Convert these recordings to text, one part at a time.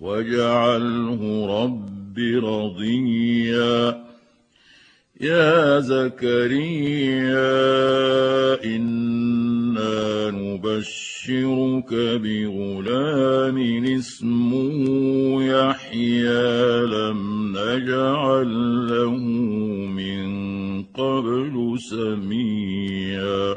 واجعله رب رضيا يا زكريا إنا نبشرك بغلام اسمه يحيى لم نجعل له من قبل سميا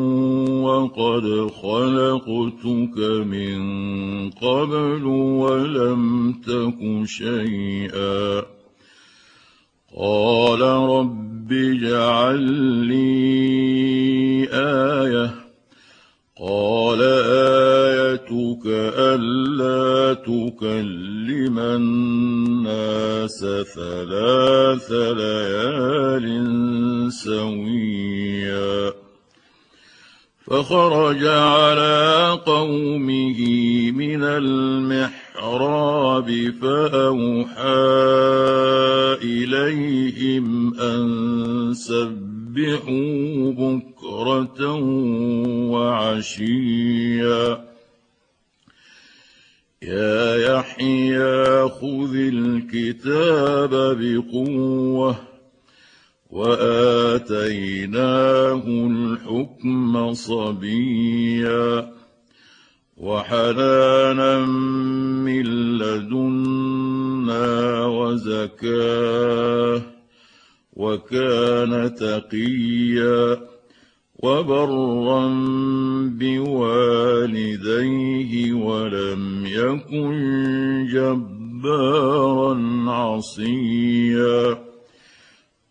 وقد خلقتك من قبل ولم تك شيئا قال رب اجعل لي آية قال آيتك ألا تكلم الناس ثلاث ليال سويا فخرج على قومه من المحراب فأوحى إليهم أن سبحوا بكرة وعشيا. يا يحيى خذ الكتاب بقوة وآتيناه الحكم صبيا وحنانا من لدنا وزكاة وكان تقيا وبرا بوالديه ولم يكن جبارا عصيا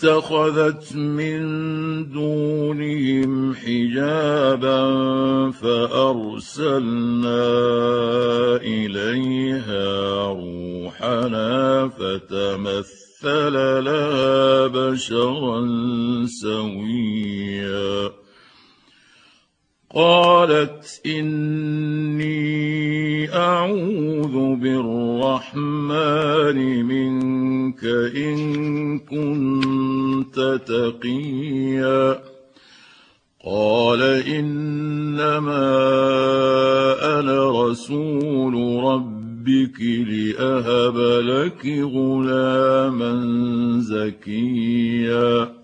فاتخذت من دونهم حجابا فأرسلنا إليها روحنا فتمثل مثل لها بشرا سويا. قالت إني أعوذ بالرحمن منك إن كنت تقيا. قال إنما أنا رسول رب ربك لأهب لك غلاما زكيا.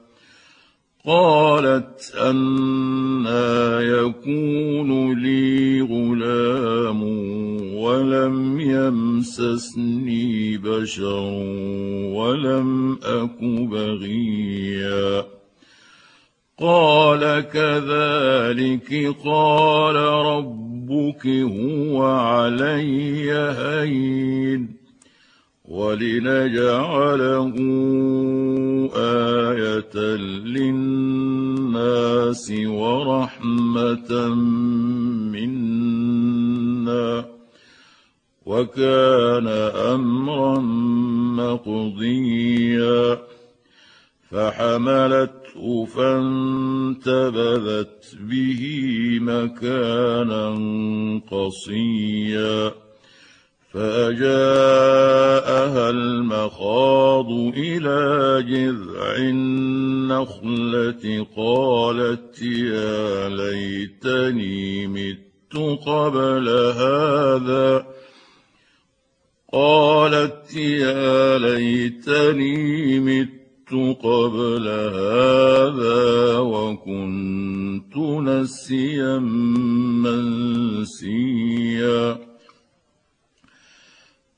قالت أنا يكون لي غلام ولم يمسسني بشر ولم أك بغيا. قال كذلك قال ربك هو علي هين ولنجعله آية للناس ورحمة منا وكان أمرا مقضيا فحملته فانتبذت به مكانا قصيا فأجاءها المخاض إلى جذع النخلة قالت يا ليتني مت قبل هذا قالت يا ليتني مت قبل هذا وكنت نسيا منسيا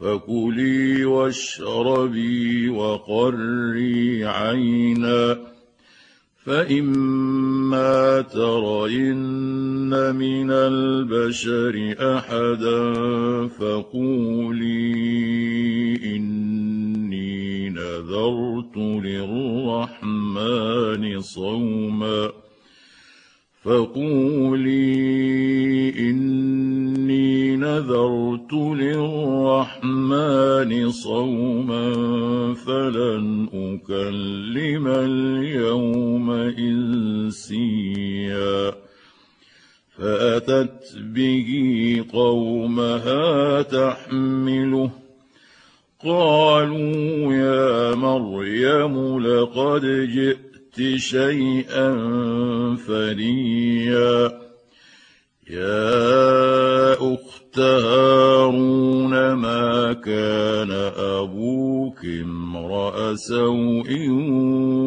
فكلي واشربي وقري عينا. فإما ترين من البشر أحدا فقولي إني نذرت للرحمن صوما. فقولي نذرت للرحمن صوما فلن أكلم اليوم إنسيا. فأتت به قومها تحمله. قالوا يا مريم لقد جئت شيئا فريا يا هارون سوء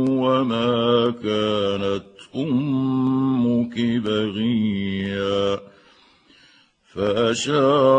وما كانت أمك بغيا فاشارت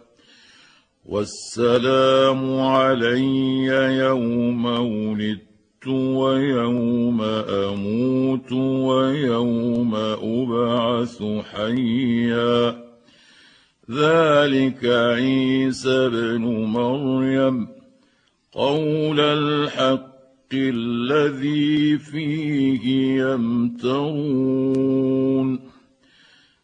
والسلام علي يوم ولدت ويوم أموت ويوم أبعث حيا. ذلك عيسى ابن مريم قول الحق الذي فيه يمترون.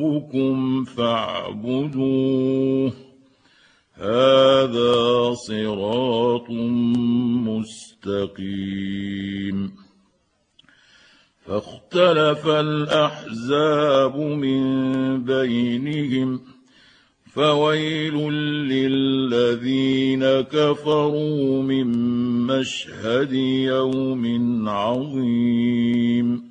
وربكم فاعبدوه. هذا صراط مستقيم. فاختلف الأحزاب من بينهم فويل للذين كفروا من مشهد يوم عظيم.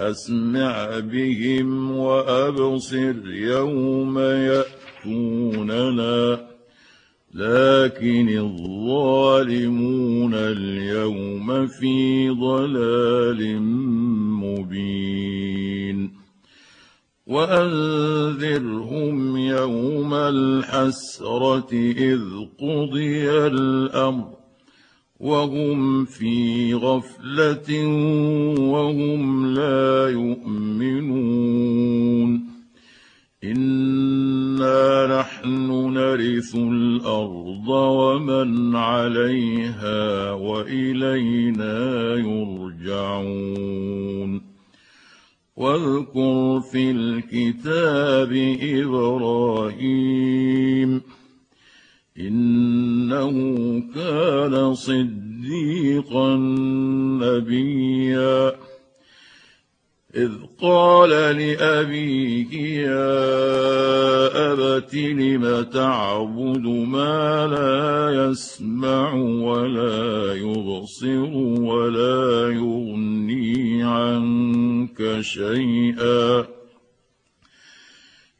أسمع بهم وأبصر يوم يأتوننا. لكن الظالمون اليوم في ضلال مبين. وأنذرهم يوم الحسرة إذ قضي الأمر. وهم في غفلة وهم لا يؤمنون. إنا نحن نرث الأرض ومن عليها وإلينا يرجعون. واذكر في الكتاب إبراهيم إنه كان صديقا نبيا. إذ قال لأبيه يا أبت لم تعبد ما لا يسمع ولا يبصر ولا يغني عنك شيئا؟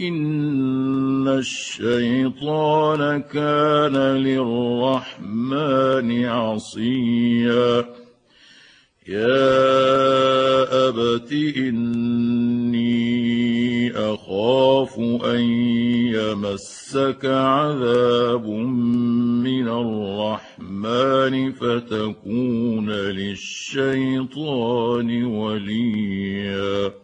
ان الشيطان كان للرحمن عصيا يا ابت اني اخاف ان يمسك عذاب من الرحمن فتكون للشيطان وليا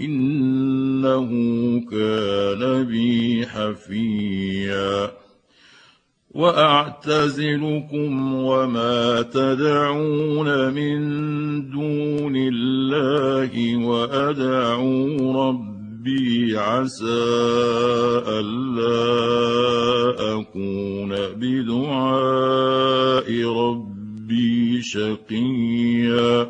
إنه كان بي حفيا. وأعتزلكم وما تدعون من دون الله وأدعو ربي عسى ألا أكون بدعاء ربي شقيا.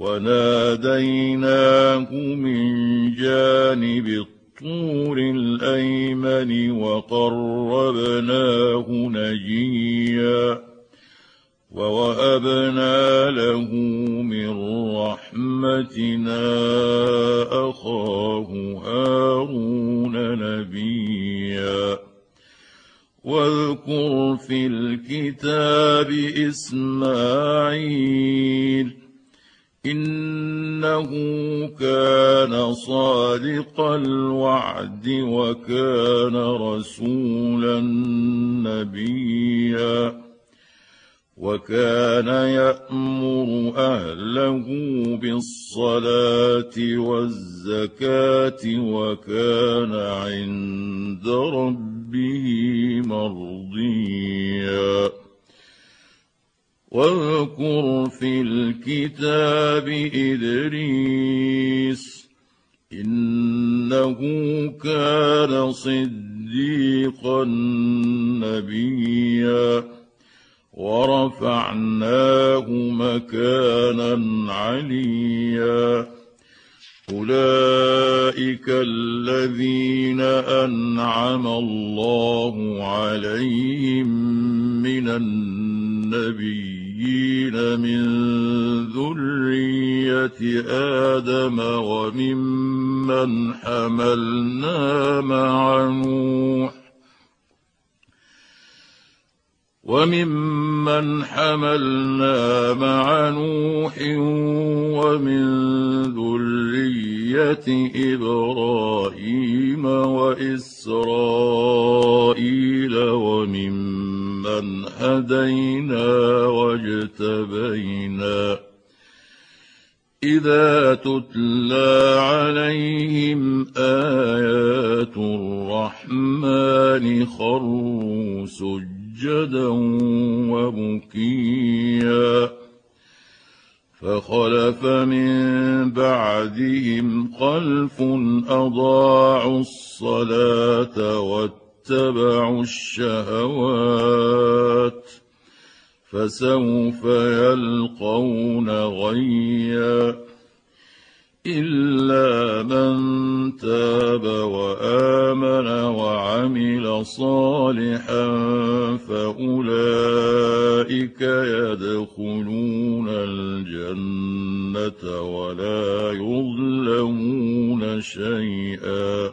وناديناه من جانب الطور الأيمن وقربناه نجيا ووهبنا له من رحمتنا أخاه هارون نبيا واذكر في الكتاب إسماعيل إنه كان صادق الوعد وكان رسولا نبيا وكان يأمر أهله بالصلاة والزكاة وكان عند ربه مرضيا واذكر في الكتاب إدريس إنه كان صديقا نبيا ورفعناه مكانا عليا. أولئك الذين أنعم الله عليهم من النبيين من ذرية آدم وممن حملنا مع نوح وممن حملنا مع نوح ومن ذرية إبراهيم وإسرائيل وممن هدينا واجتبينا إذا تتلى عليهم آيات الرحمن خروا سجدا سجدا وبكيا. فخلف من بعدهم خلف أضاعوا الصلاة واتبعوا الشهوات فسوف يلقون غيّا. إلا من تاب وآمن وعمل صالحا فأولئك يدخلون الجنة ولا يظلمون شيئا.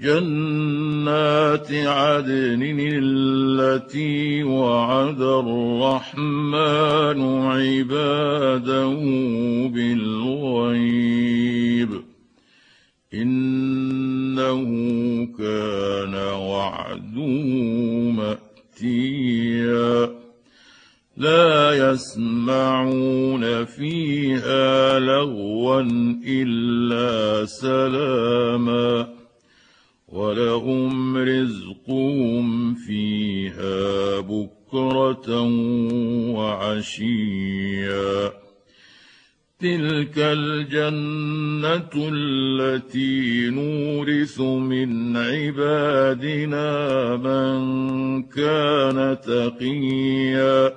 جنات عدن التي وعد الرحمن عباده بالغيب. إنه كان وعده مأتيا. لا يسمعون فيها لغوا إلا سلاما. ولهم رزقهم فيها بكرة وعشيا. تلك الجنة التي نورث من عبادنا من كان تقيا.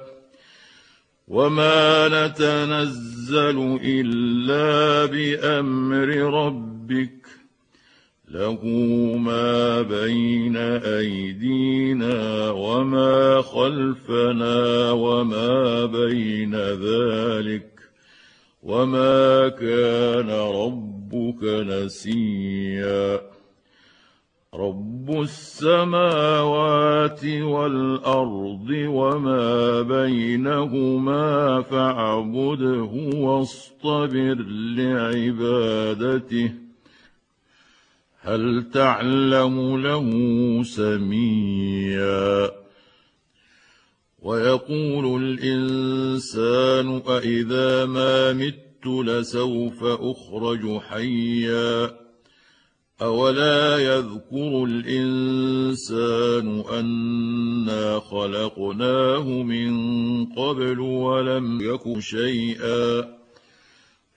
وما نتنزل إلا بأمر ربك له ما بين أيدينا وما خلفنا وما بين ذلك وما كان ربك نسيا. رب السماوات والأرض وما بينهما فاعبده واصطبر لعبادته. هل تعلم له سميا؟ ويقول الإنسان أإذا ما مت لسوف اخرج حيا؟ اولا يذكر الإنسان انا خلقناه من قبل ولم يك شيئا؟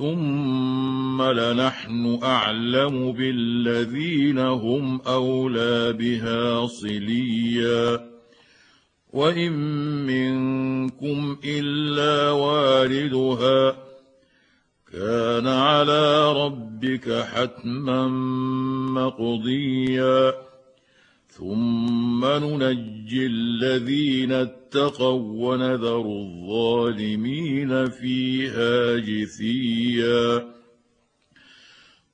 ثم لنحن اعلم بالذين هم اولى بها صليا وان منكم الا واردها كان على ربك حتما مقضيا ثم ننجي الذين اتقوا ونذر الظالمين فيها جثيا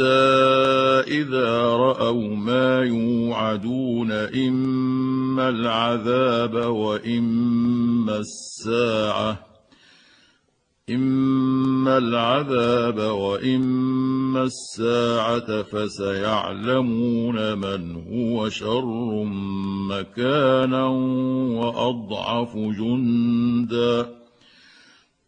إذا رأوا ما يوعدون إما العذاب وإما الساعة إما العذاب وإما الساعة فسيعلمون من هو شر مكانا وأضعف جنداً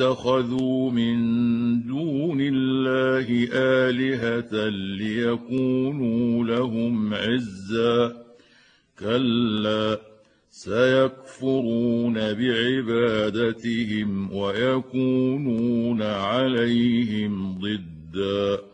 واتخذوا من دون الله آلهة ليكونوا لهم عزا. كلا سيكفرون بعبادتهم ويكونون عليهم ضدًا.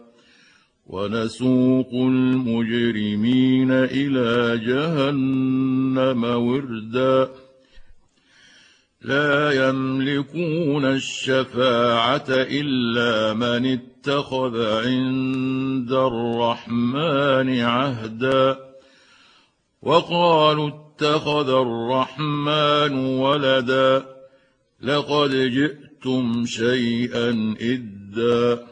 ونسوق المجرمين إلى جهنم وردا. لا يملكون الشفاعة إلا من اتخذ عند الرحمن عهدا. وقالوا اتخذ الرحمن ولدا. لقد جئتم شيئا إدا.